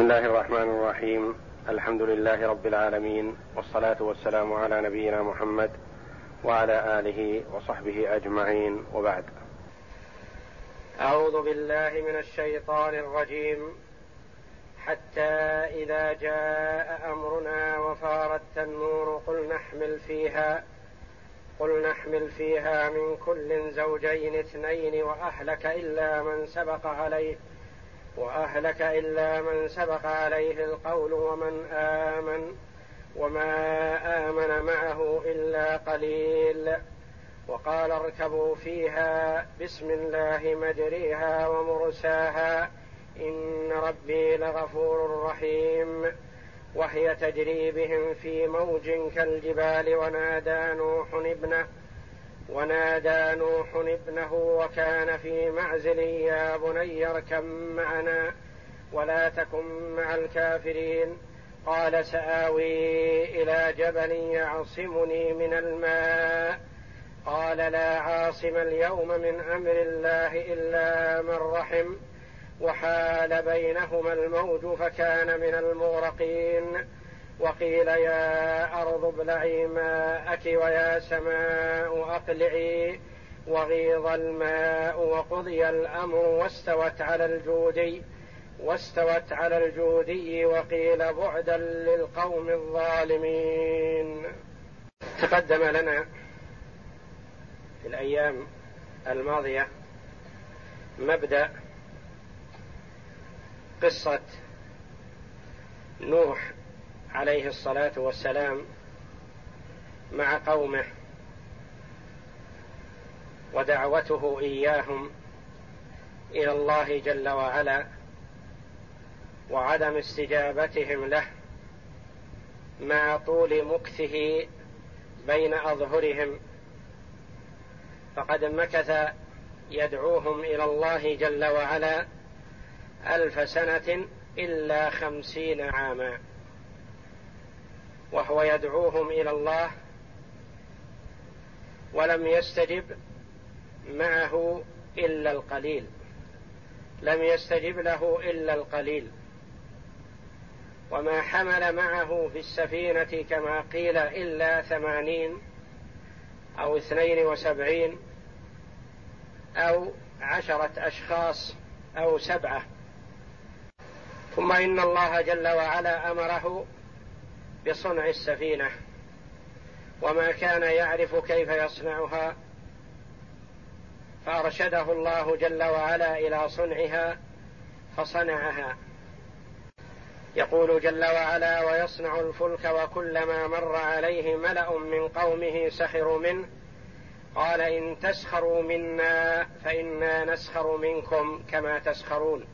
بسم الله الرحمن الرحيم الحمد لله رب العالمين والصلاه والسلام على نبينا محمد وعلى اله وصحبه اجمعين وبعد اعوذ بالله من الشيطان الرجيم حتى اذا جاء امرنا وفارت النور قل نحمل فيها قل نحمل فيها من كل زوجين اثنين واهلك الا من سبق عليه وأهلك إلا من سبق عليه القول ومن آمن وما آمن معه إلا قليل. وقال اركبوا فيها بسم الله مجريها ومرساها إن ربي لغفور رحيم. وهي تجري بهم في موج كالجبال ونادى نوح ابنه ونادى نوح ابنه وكان في معزل يا بني اركب معنا ولا تكن مع الكافرين. قال سآوي إلى جبل يعصمني من الماء. قال لا عاصم اليوم من أمر الله إلا من رحم. وحال بينهما الموج فكان من المغرقين. وقيل يا أرض ابلعي ماءك ويا سماء أقلعي. وغيض الماء وقضي الأمر واستوت على الجودي. واستوت على الجودي وقيل بعدا للقوم الظالمين. تقدم لنا في الأيام الماضية مبدأ قصة نوح عليه الصلاة والسلام مع قومه ودعوته إياهم إلى الله جل وعلا وعدم استجابتهم له مع طول مكثه بين أظهرهم. فقد مكث يدعوهم إلى الله جل وعلا ألف سنة إلا خمسين عاما. وهو يدعوهم إلى الله ولم يستجب معه إلا القليل. لم يستجب له إلا القليل. وما حمل معه في السفينة كما قيل إلا ثمانين أو اثنين وسبعين أو عشرة أشخاص أو سبعة. ثم إن الله جل وعلا أمره بصنع السفينة وما كان يعرف كيف يصنعها فأرشده الله جل وعلا إلى صنعها فصنعها. يقول جل وعلا ويصنع الفلك وكلما مر عليه ملأ من قومه سخروا منه. قال إن تسخروا منا فإنا نسخر منكم كما تسخرون.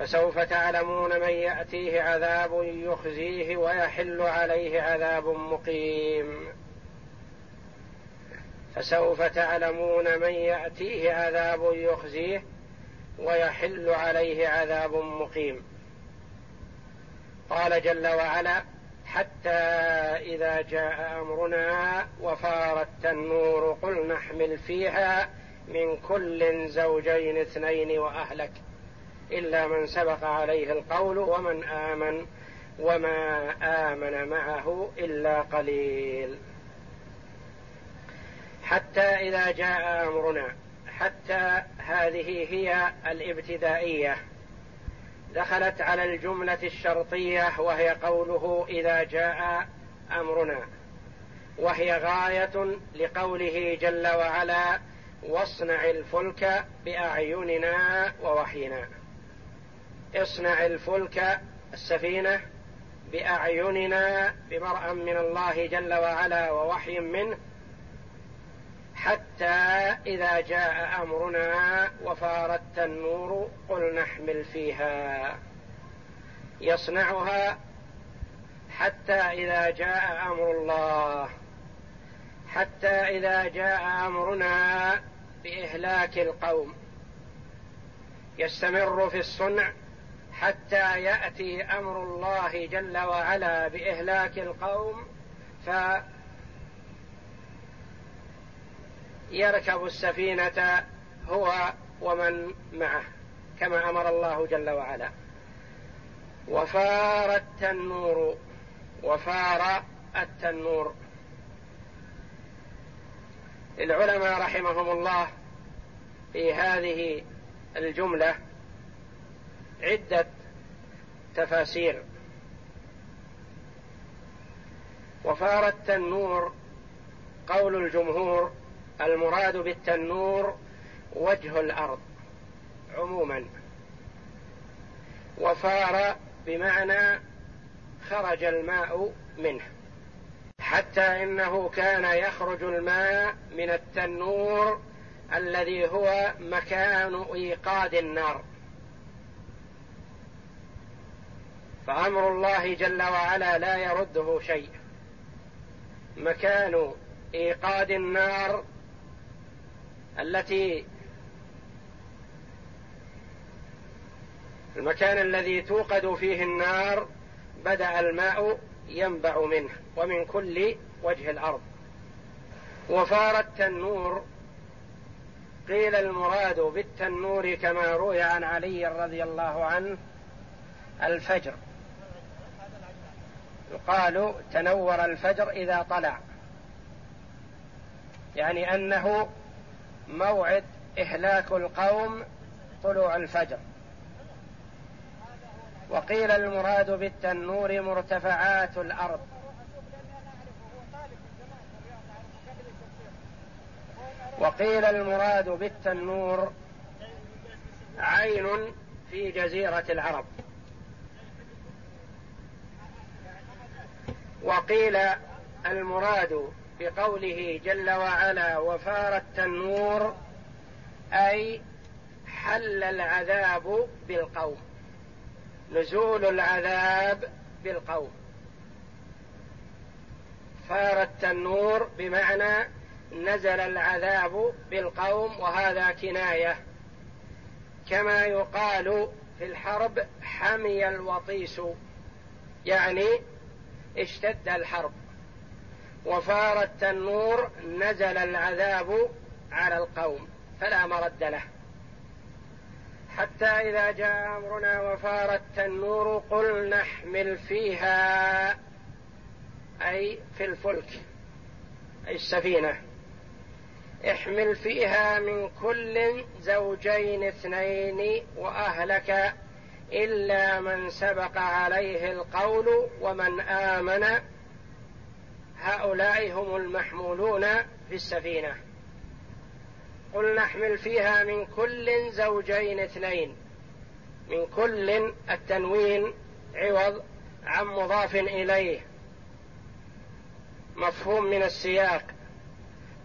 فسوف تعلمون من يأتيه عذاب يخزيه ويحل عليه عذاب مقيم. فسوف تعلمون من يأتيه عذاب يخزيه ويحل عليه عذاب مقيم. قال جل وعلا حتى إذا جاء أمرنا وفار التنور قل نحمل فيها من كل زوجين اثنين وأهلك إلا من سبق عليه القول ومن آمن وما آمن معه إلا قليل. حتى إذا جاء أمرنا حتى هذه هي الابتدائية دخلت على الجملة الشرطية وهي قوله إذا جاء أمرنا وهي غاية لقوله جل وعلا واصنع الفلك بأعيننا ووحينا. اصنع الفلك السفينة بأعيننا بمرأ من الله جل وعلا ووحي منه حتى إذا جاء أمرنا وفارت النور قل نحمل فيها. يصنعها حتى إذا جاء أمر الله حتى إذا جاء أمرنا بإهلاك القوم. يستمر في الصنع حتى يأتي أمر الله جل وعلا بإهلاك القوم فيركب السفينة هو ومن معه كما أمر الله جل وعلا. وفار التنور وفار التنور. العلماء رحمهم الله في هذه الجملة عدة تفاسير. وفار التنور قول الجمهور المراد بالتنور وجه الأرض عموما. وفار بمعنى خرج الماء منه حتى إنه كان يخرج الماء من التنور الذي هو مكان إيقاد النار. فأمر الله جل وعلا لا يرده شيء. مكان إيقاد النار التي المكان الذي توقد فيه النار بدأ الماء ينبع منه ومن كل وجه الأرض. وفار التنور قيل المراد بالتنور كما روي عن علي رضي الله عنه الفجر. يقال تنور الفجر إذا طلع. يعني أنه موعد إهلاك القوم طلوع الفجر. وقيل المراد بالتنور مرتفعات الأرض. وقيل المراد بالتنور عين في جزيرة العرب. وقيل المراد بقوله جل وعلا وفار التنور أي حل العذاب بالقوم نزول العذاب بالقوم. فار التنور بمعنى نزل العذاب بالقوم وهذا كناية. كما يقال في الحرب حمي الوطيس يعني اشتد الحرب. وفار التنور نزل العذاب على القوم فلا مرد له. حتى إذا جاء أمرنا وفار التنور قل نحمل فيها أي في الفلك أي السفينة. احمل فيها من كل زوجين اثنين وأهلك. إلا من سبق عليه القول ومن آمن هؤلاء هم المحمولون في السفينة. قل نحمل فيها من كل زوجين اثنين من كل التنوين عوض عن مضاف إليه. مفهوم من السياق.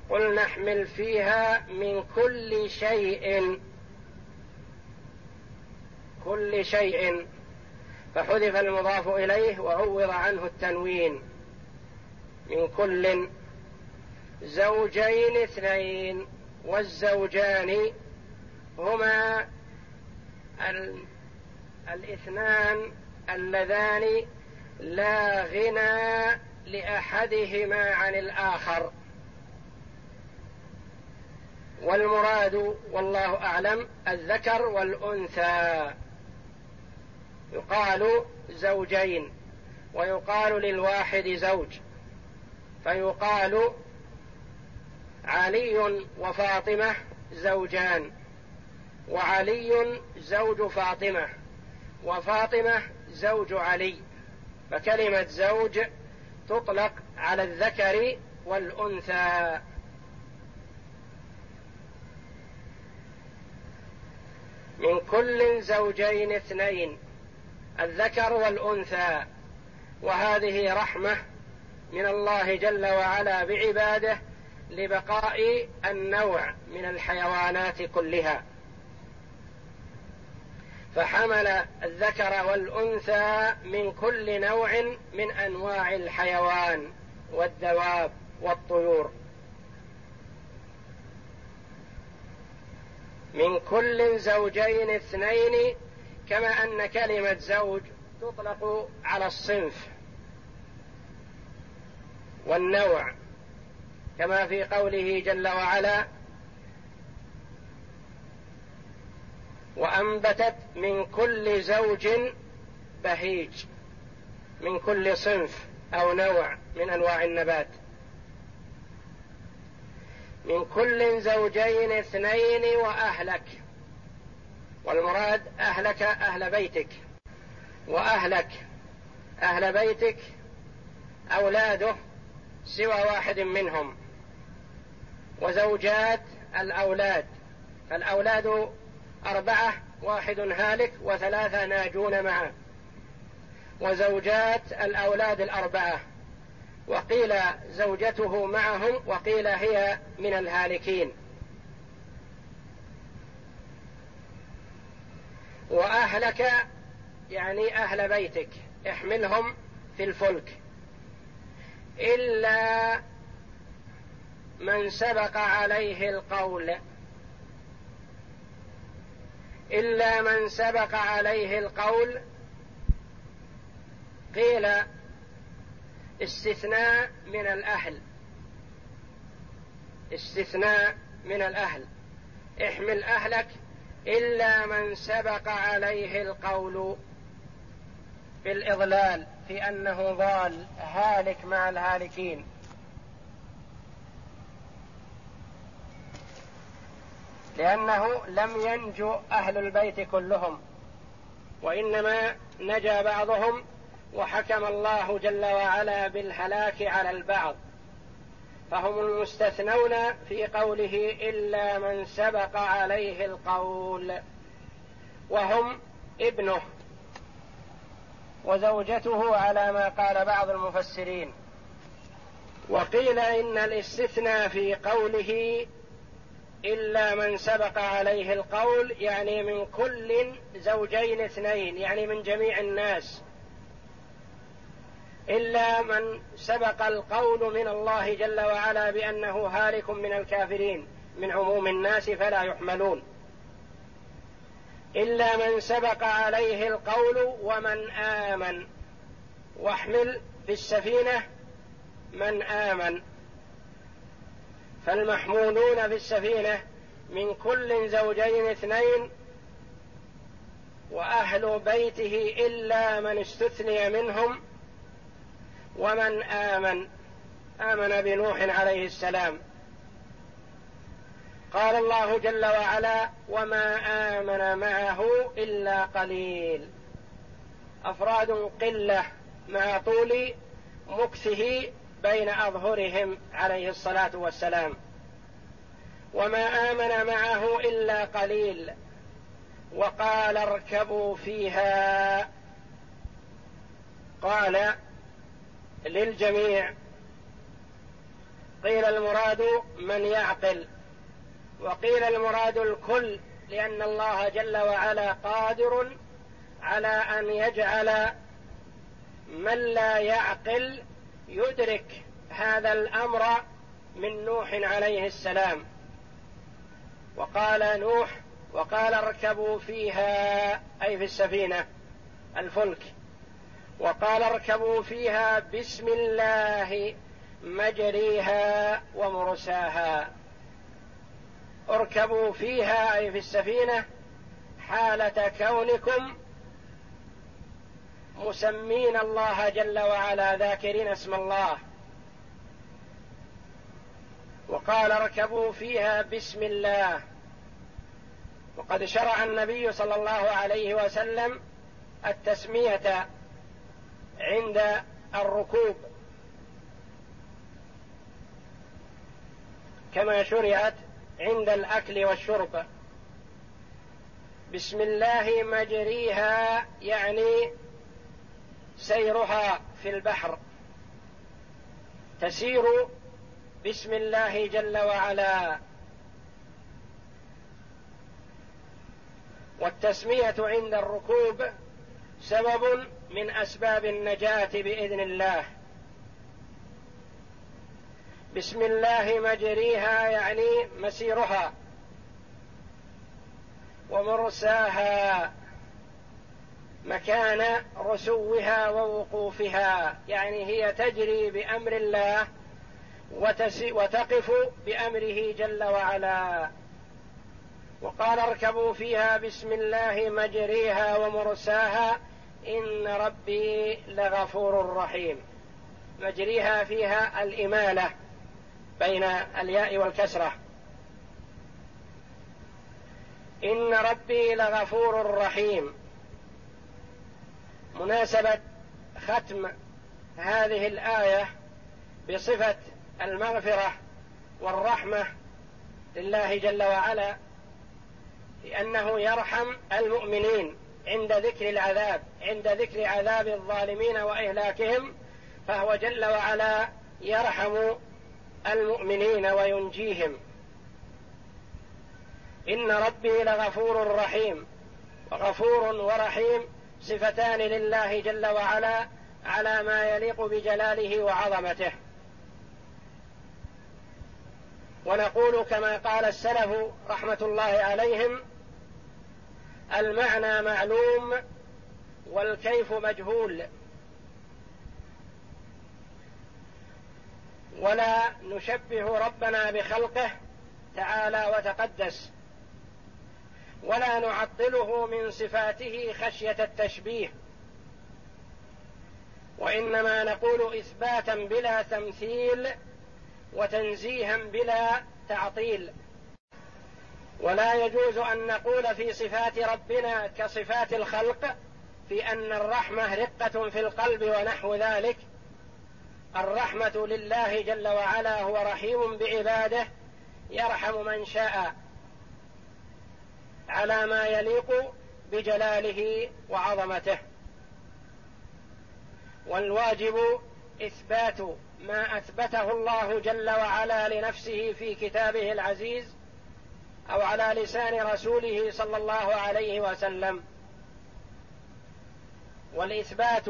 قل نحمل فيها من كل شيء كل شيء فحذف المضاف إليه وعوض عنه التنوين. من كل زوجين اثنين والزوجان هما الاثنان اللذان لا غنى لأحدهما عن الآخر. والمراد والله أعلم الذكر والأنثى. يقال زوجين ويقال للواحد زوج فيقال علي وفاطمة زوجان وعلي زوج فاطمة وفاطمة زوج علي فكلمة زوج تطلق على الذكر والأنثى. من كل زوجين اثنين الذكر والأنثى وهذه رحمة من الله جل وعلا بعباده لبقاء النوع من الحيوانات كلها. فحمل الذكر والأنثى من كل نوع من أنواع الحيوان والدواب والطيور. من كل زوجين اثنين كما أن كلمة زوج تطلق على الصنف والنوع كما في قوله جل وعلا وأنبتت من كل زوج بهيج من كل صنف أو نوع من أنواع النبات. من كل زوجين اثنين وأهلك. والمراد أهلك أهل بيتك وأهلك أهل بيتك أولاده سوى واحد منهم وزوجات الأولاد فالأولاد أربعة واحد هالك وثلاثة ناجون معه. وزوجات الأولاد الأربعة وقيل زوجته معهم وقيل هي من الهالكين. وأهلك يعني أهل بيتك احملهم في الفلك. إلا من سبق عليه القول. إلا من سبق عليه القول. قيل استثناء من الأهل. استثناء من الأهل. احمل أهلك إلا من سبق عليه القول بالاضلال في أنه ضال هالك مع الهالكين. لأنه لم ينجو أهل البيت كلهم وإنما نجا بعضهم وحكم الله جل وعلا بالهلاك على البعض. فهم المستثنون في قوله إلا من سبق عليه القول وهم ابنه وزوجته على ما قال بعض المفسرين. وقيل إن الاستثناء في قوله إلا من سبق عليه القول يعني من كل زوجين اثنين يعني من جميع الناس. إلا من سبق القول من الله جل وعلا بأنه هالك من الكافرين من عموم الناس فلا يحملون. إلا من سبق عليه القول ومن آمن. واحمل في السفينة من آمن. فالمحمولون في السفينة من كل زوجين اثنين وأهل بيته إلا من استثني منهم ومن آمن آمن بنوح عليه السلام. قال الله جل وعلا وما آمن معه إلا قليل. أفراد قلة مع طول مكثه بين أظهرهم عليه الصلاة والسلام. وما آمن معه إلا قليل. وقال اركبوا فيها. قال للجميع. قيل المراد من يعقل وقيل المراد الكل لأن الله جل وعلا قادر على أن يجعل من لا يعقل يدرك هذا الأمر من نوح عليه السلام. وقال نوح وقال اركبوا فيها أي في السفينة الفلك. وقال اركبوا فيها بسم الله مجريها ومرساها. اركبوا فيها أي في السفينة حالة كونكم مسمين الله جل وعلا ذاكرين اسم الله. وقال اركبوا فيها بسم الله. وقد شرع النبي صلى الله عليه وسلم التسمية عند الركوب. كما شرعت عند الأكل والشرب. بسم الله مجريها يعني سيرها في البحر. تسير بسم الله جل وعلا. والتسمية عند الركوب سبب من أسباب النجاة بإذن الله. بسم الله مجريها يعني مسيرها. ومرساها مكان رسوها ووقوفها. يعني هي تجري بأمر الله وتقف بأمره جل وعلا. وقال اركبوا فيها بسم الله مجريها ومرساها إن ربي لغفور رحيم. مجريها فيها الإمالة بين الياء والكسرة. إن ربي لغفور رحيم. مناسبة ختم هذه الآية بصفة المغفرة والرحمة لله جل وعلا لأنه يرحم المؤمنين. عند ذكر العذاب عند ذكر عذاب الظالمين وإهلاكهم فهو جل وعلا يرحم المؤمنين وينجيهم. إن ربي لغفور رحيم. وغفور ورحيم صفتان لله جل وعلا على ما يليق بجلاله وعظمته. ونقول كما قال السلف رحمة الله عليهم المعنى معلوم والكيف مجهول. ولا نشبه ربنا بخلقه تعالى وتقدس ولا نعطله من صفاته خشية التشبيه. وإنما نقول إثباتا بلا تمثيل وتنزيها بلا تعطيل. ولا يجوز أن نقول في صفات ربنا كصفات الخلق في أن الرحمة رقة في القلب ونحو ذلك. الرحمة لله جل وعلا هو رحيم بعباده يرحم من شاء على ما يليق بجلاله وعظمته. والواجب إثبات ما أثبته الله جل وعلا لنفسه في كتابه العزيز أو على لسان رسوله صلى الله عليه وسلم. والإثبات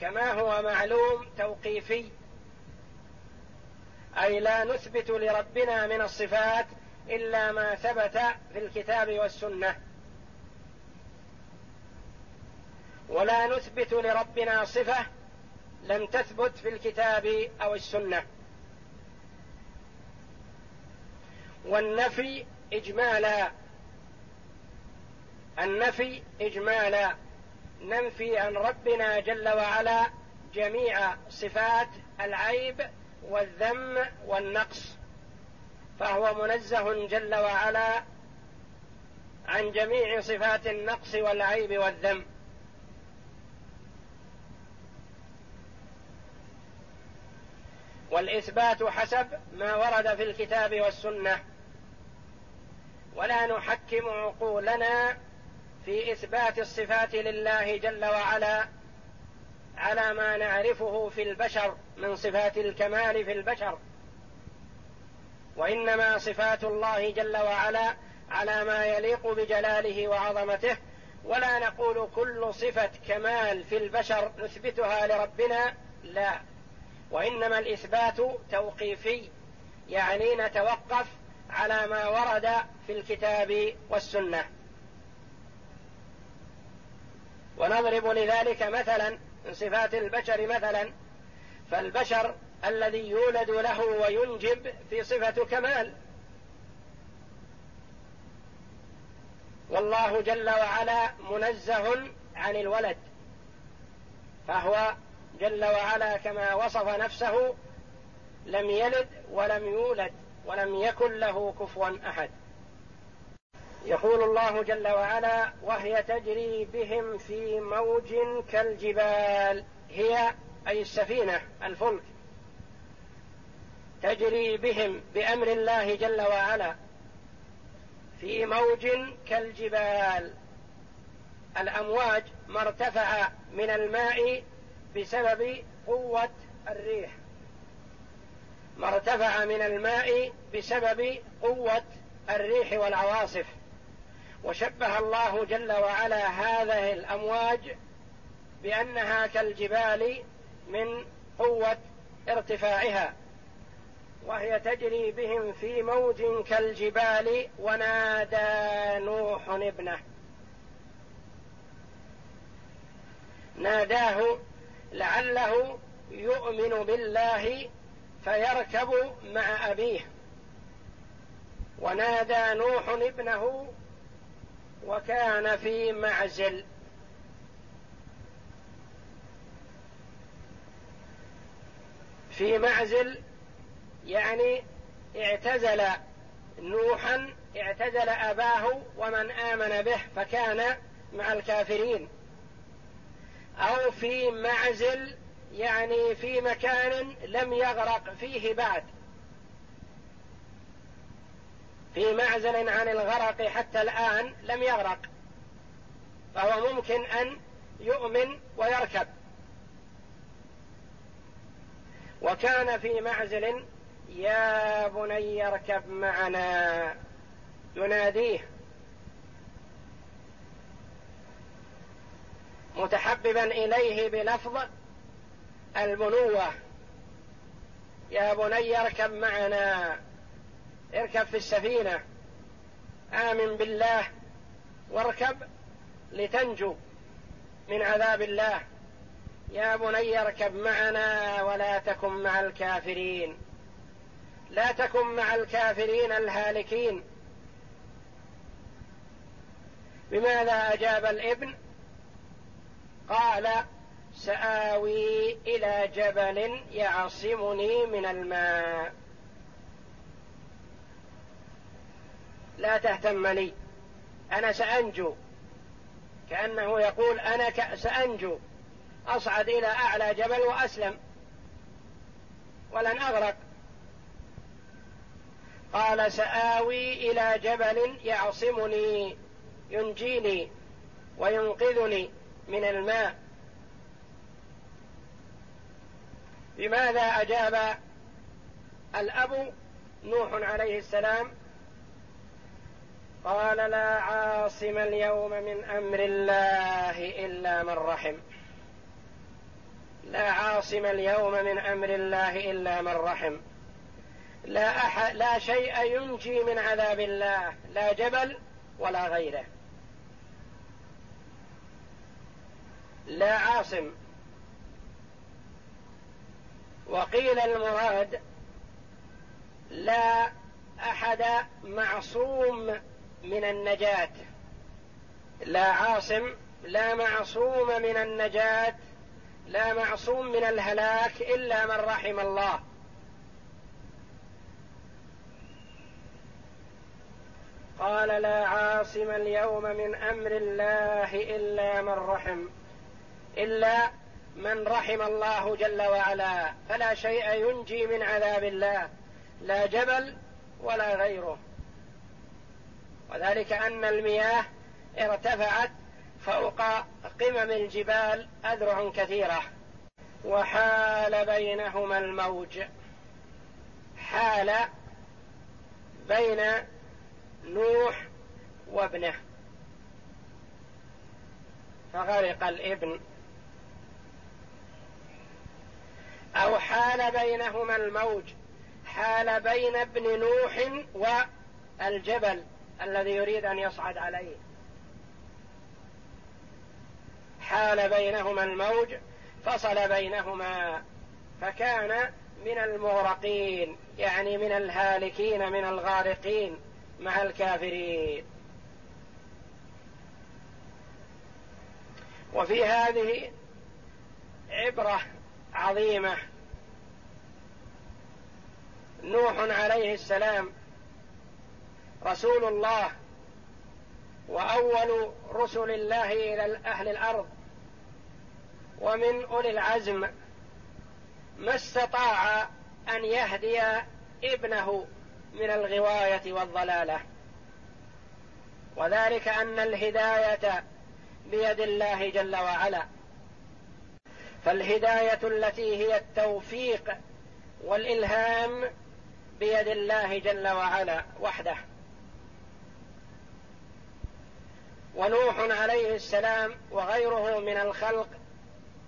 كما هو معلوم توقيفي أي لا نثبت لربنا من الصفات إلا ما ثبت في الكتاب والسنة. ولا نثبت لربنا صفة لم تثبت في الكتاب أو السنة. والنفي إجمالا. النفي إجمالا. ننفي عن ربنا جل وعلا جميع صفات العيب والذم والنقص. فهو منزه جل وعلا عن جميع صفات النقص والعيب والذم. والإثبات حسب ما ورد في الكتاب والسنة. ولا نحكم عقولنا في إثبات الصفات لله جل وعلا على ما نعرفه في البشر من صفات الكمال في البشر. وإنما صفات الله جل وعلا على ما يليق بجلاله وعظمته ولا نقول كل صفة كمال في البشر نثبتها لربنا لا. وإنما الإثبات توقيفي يعني نتوقف على ما ورد في الكتاب والسنة. ونضرب لذلك مثلا من صفات البشر مثلا فالبشر الذي يولد له وينجب في صفة كمال. والله جل وعلا منزه عن الولد فهو جل وعلا كما وصف نفسه لم يلد ولم يولد. ولم يكن له كفوا أحد. يقول الله جل وعلا وهي تجري بهم في موج كالجبال. هي أي السفينة الفلك. تجري بهم بأمر الله جل وعلا في موج كالجبال. الأمواج ما ارتفع من الماء بسبب قوة الريح. ما ارتفع من الماء بسبب قوة الريح والعواصف. وشبه الله جل وعلا هذه الأمواج بأنها كالجبال من قوة ارتفاعها وهي تجري بهم في موج كالجبال ونادى نوح ابنه. ناداه لعله يؤمن بالله فيركب مع أبيه. ونادى نوح ابنه وكان في معزل. في معزل يعني اعتزل. نوحا اعتزل أباه ومن آمن به فكان مع الكافرين. أو في معزل يعني في مكان لم يغرق فيه بعد. في معزل عن الغرق حتى الآن لم يغرق. فهو ممكن أن يؤمن ويركب. وكان في معزل يا بني اركب معنا. يناديه. متحببا إليه بلفظ البنوه يا بني اركب معنا اركب في السفينة. آمن بالله واركب لتنجو من عذاب الله. يا بني اركب معنا ولا تكن مع الكافرين. لا تكن مع الكافرين الهالكين. بماذا أجاب الابن؟ قال سآوي إلى جبل يعصمني من الماء. لا تهتم لي. أنا سأنجو. كأنه يقول أنا سأنجو. أصعد إلى أعلى جبل وأسلم. ولن أغرق. قال سآوي إلى جبل يعصمني ينجيني وينقذني من الماء. بماذا أجاب الأب نوح عليه السلام؟ قال لا عاصم اليوم من أمر الله إلا من رحم. لا عاصم اليوم من أمر الله إلا من رحم. لا أحد لا شيء ينجي من عذاب الله لا جبل ولا غيره. لا عاصم. وقيل المراد لا أحد معصوم من النجاة. لا عاصم لا معصوم من النجاة لا معصوم من الهلاك إلا من رحم الله. قال لا عاصم اليوم من أمر الله إلا من رحم إلا من رحم الله جل وعلا فلا شيء ينجي من عذاب الله لا جبل ولا غيره. وذلك أن المياه ارتفعت فوق قمم الجبال أذرع كثيرة وحال بينهما الموج. حال بين نوح وابنه. فغرق الابن. أو حال بينهما الموج حال بين ابن نوح والجبل الذي يريد أن يصعد عليه. حال بينهما الموج فصل بينهما فكان من المغرقين يعني من الهالكين من الغارقين مع الكافرين. وفي هذه عبرة عظيمة. نوح عليه السلام رسول الله وأول رسل الله إلى أهل الأرض. ومن أولي العزم ما استطاع أن يهدي ابنه من الغواية والضلالة. وذلك أن الهداية بيد الله جل وعلا. فالهداية التي هي التوفيق والإلهام بيد الله جل وعلا وحده. ونوح عليه السلام وغيره من الخلق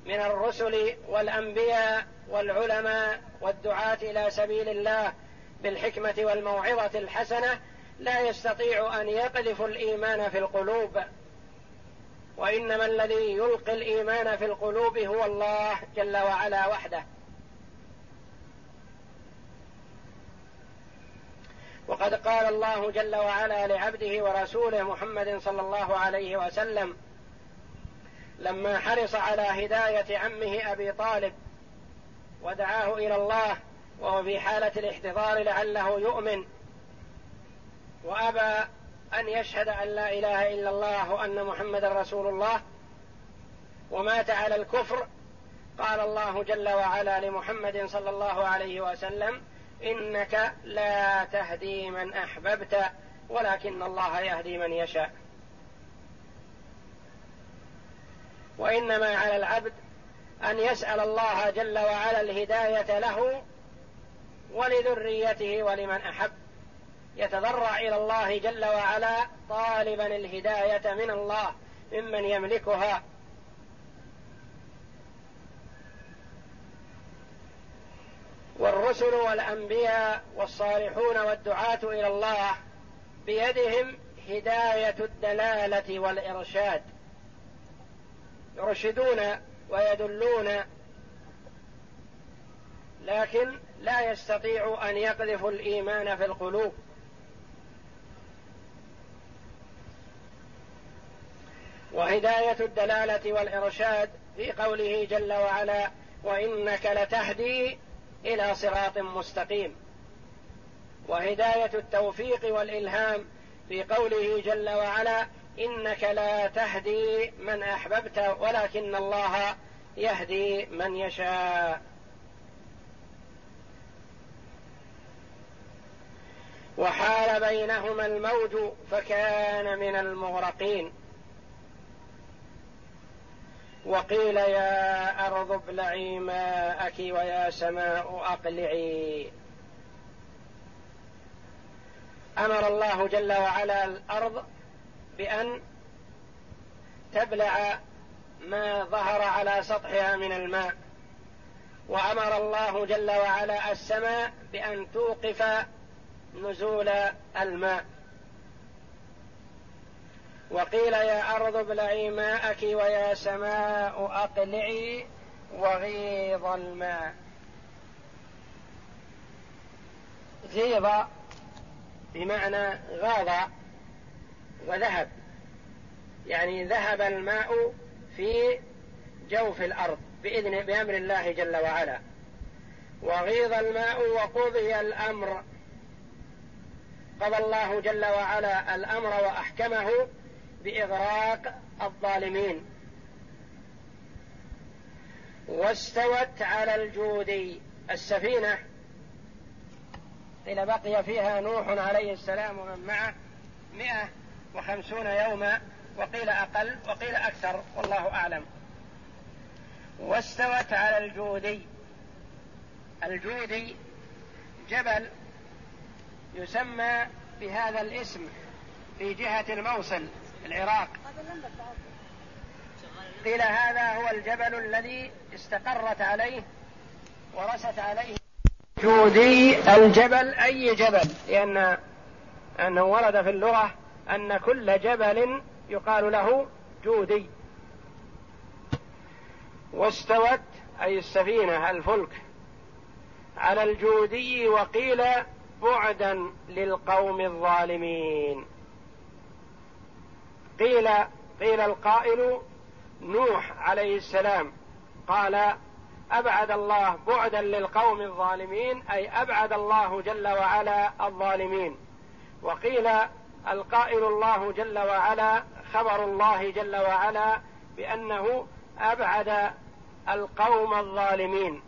من الرسل والأنبياء والعلماء والدعاة إلى سبيل الله بالحكمة والموعظة الحسنة لا يستطيع أن يقذف الإيمان في القلوب. وإنما الذي يلقي الإيمان في القلوب هو الله جل وعلا وحده. وقد قال الله جل وعلا لعبده ورسوله محمد صلى الله عليه وسلم لما حرص على هداية عمه أبي طالب ودعاه إلى الله وهو في حالة الاحتضار لعله يؤمن وأبى أن يشهد أن لا إله إلا الله وأن محمدا رسول الله ومات على الكفر. قال الله جل وعلا لمحمد صلى الله عليه وسلم إنك لا تهدي من أحببت ولكن الله يهدي من يشاء. وإنما على العبد أن يسأل الله جل وعلا الهداية له ولذريته ولمن أحب. يتضرع إلى الله جل وعلا طالبا الهداية من الله ممن يملكها. والرسل والأنبياء والصالحون والدعاة إلى الله بيدهم هداية الدلالة والإرشاد. يرشدون ويدلون لكن لا يستطيع أن يقذفوا الإيمان في القلوب. وهداية الدلالة والإرشاد في قوله جل وعلا وإنك لتهدي إلى صراط مستقيم. وهداية التوفيق والإلهام في قوله جل وعلا إنك لا تهدي من أحببت ولكن الله يهدي من يشاء. وحال بينهما الموج فكان من المغرقين. وقيل يا أرض ابلعي ماءك ويا سماء أقلعي. أمر الله جل وعلا الأرض بأن تبلع ما ظهر على سطحها من الماء. وأمر الله جل وعلا السماء بأن توقف نزول الماء. وقيل يا أرض ابلعي ماءك ويا سماء أقلعي وغيض الماء. غيض بمعنى غاض وذهب. يعني ذهب الماء في جوف الأرض باذن بأمر الله جل وعلا. وغيض الماء وقضي الأمر. قضى الله جل وعلا الأمر وأحكمه بإغراق الظالمين. واستوت على الجودي السفينة. قيل بقي فيها نوح عليه السلام ومن معه مئة وخمسون يوما وقيل أقل وقيل أكثر والله أعلم. واستوت على الجودي. الجودي جبل يسمى بهذا الاسم في جهة الموصل. العراق. قيل هذا هو الجبل الذي استقرت عليه ورست عليه. جودي الجبل أي جبل؟ لأن أنه ورد في اللغة أن كل جبل يقال له جودي. واستوت أي السفينة الفلك على الجودي وقيل بعدا للقوم الظالمين. قيل قيل القائل نوح عليه السلام قال أبعد الله بعدا للقوم الظالمين أي أبعد الله جل وعلا الظالمين. وقيل القائل الله جل وعلا خبر الله جل وعلا بأنه أبعد القوم الظالمين.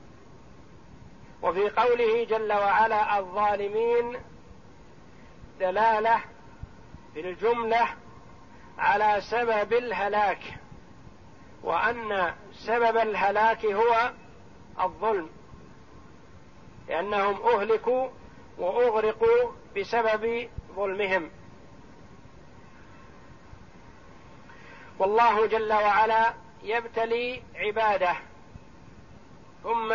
وفي قوله جل وعلا الظالمين دلالة في الجملة على سبب الهلاك وأن سبب الهلاك هو الظلم لأنهم أهلكوا وأغرقوا بسبب ظلمهم. والله جل وعلا يبتلي عباده ثم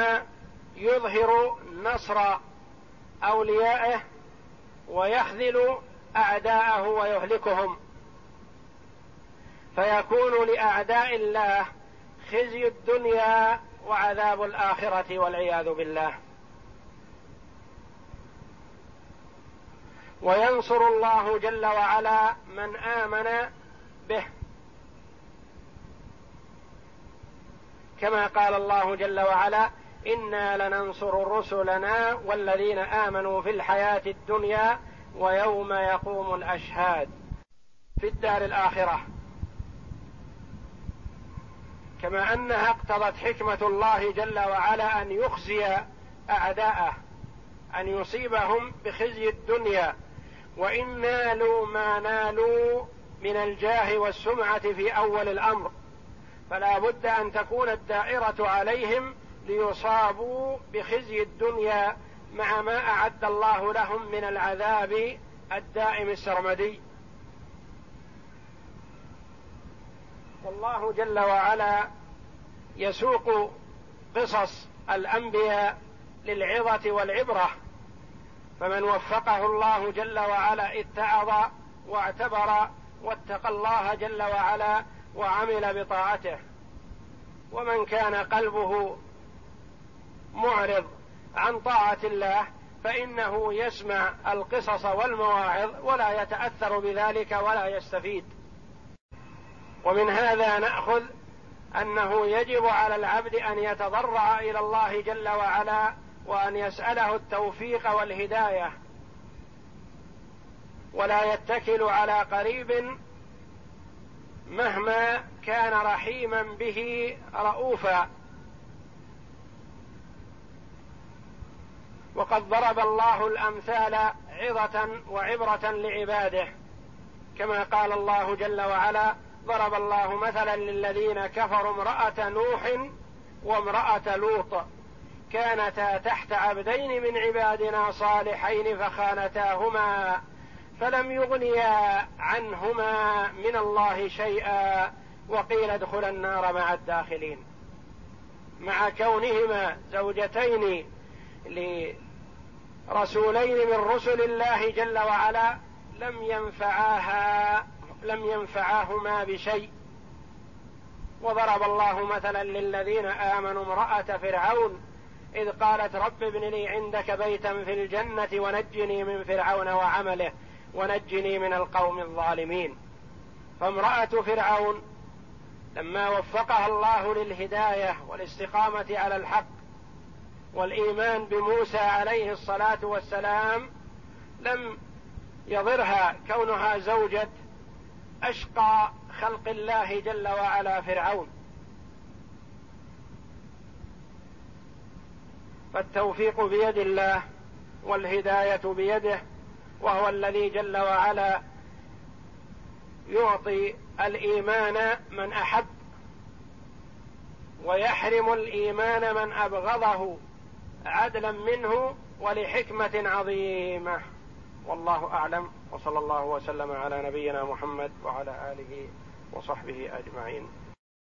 يظهر نصر أوليائه ويخذل أعداءه ويهلكهم. فيكون لأعداء الله خزي الدنيا وعذاب الآخرة والعياذ بالله. وينصر الله جل وعلا من آمن به. كما قال الله جل وعلا أنا لننصر رسلنا والذين امنوا في الحياة الدنيا ويوم يقوم الاشهاد. في الدار الاخره. كما أنها اقتضت حكمة الله جل وعلا أن يخزي أعداءه أن يصيبهم بخزي الدنيا. وإن نالوا ما نالوا من الجاه والسمعة في أول الأمر فلا بد أن تكون الدائرة عليهم ليصابوا بخزي الدنيا مع ما أعد الله لهم من العذاب الدائم السرمدي. والله جل وعلا يسوق قصص الأنبياء للعظة والعبرة. فمن وفقه الله جل وعلا اتعظ واعتبر واتقى الله جل وعلا وعمل بطاعته. ومن كان قلبه معرض عن طاعة الله فإنه يسمع القصص والمواعظ ولا يتأثر بذلك ولا يستفيد. ومن هذا نأخذ أنه يجب على العبد أن يتضرع إلى الله جل وعلا وأن يسأله التوفيق والهداية. ولا يتكل على قريب مهما كان رحيما به رؤوفا. وقد ضرب الله الأمثال عظة وعبرة لعباده كما قال الله جل وعلا ضرب الله مثلا للذين كفروا امرأة نوح وامرأة لوط كانتا تحت عبدين من عبادنا صالحين فخانتاهما فلم يغنيا عنهما من الله شيئا وقيل ادخلا النار مع الداخلين. مع كونهما زوجتين لرسولين من رسل الله جل وعلا لم ينفعاها لم ينفعاهما بشيء. وضرب الله مثلا للذين آمنوا امرأة فرعون إذ قالت رب ابن لي عندك بيتا في الجنة ونجني من فرعون وعمله ونجني من القوم الظالمين. فامرأة فرعون لما وفقها الله للهداية والاستقامة على الحق والإيمان بموسى عليه الصلاة والسلام لم يضرها كونها زوجة أشقى خلق الله جل وعلا فرعون. فالتوفيق بيد الله والهداية بيده وهو الذي جل وعلا يعطي الإيمان من أحب ويحرم الإيمان من أبغضه عدلا منه ولحكمة عظيمة. والله أعلم وصلى الله وسلم على نبينا محمد وعلى آله وصحبه أجمعين.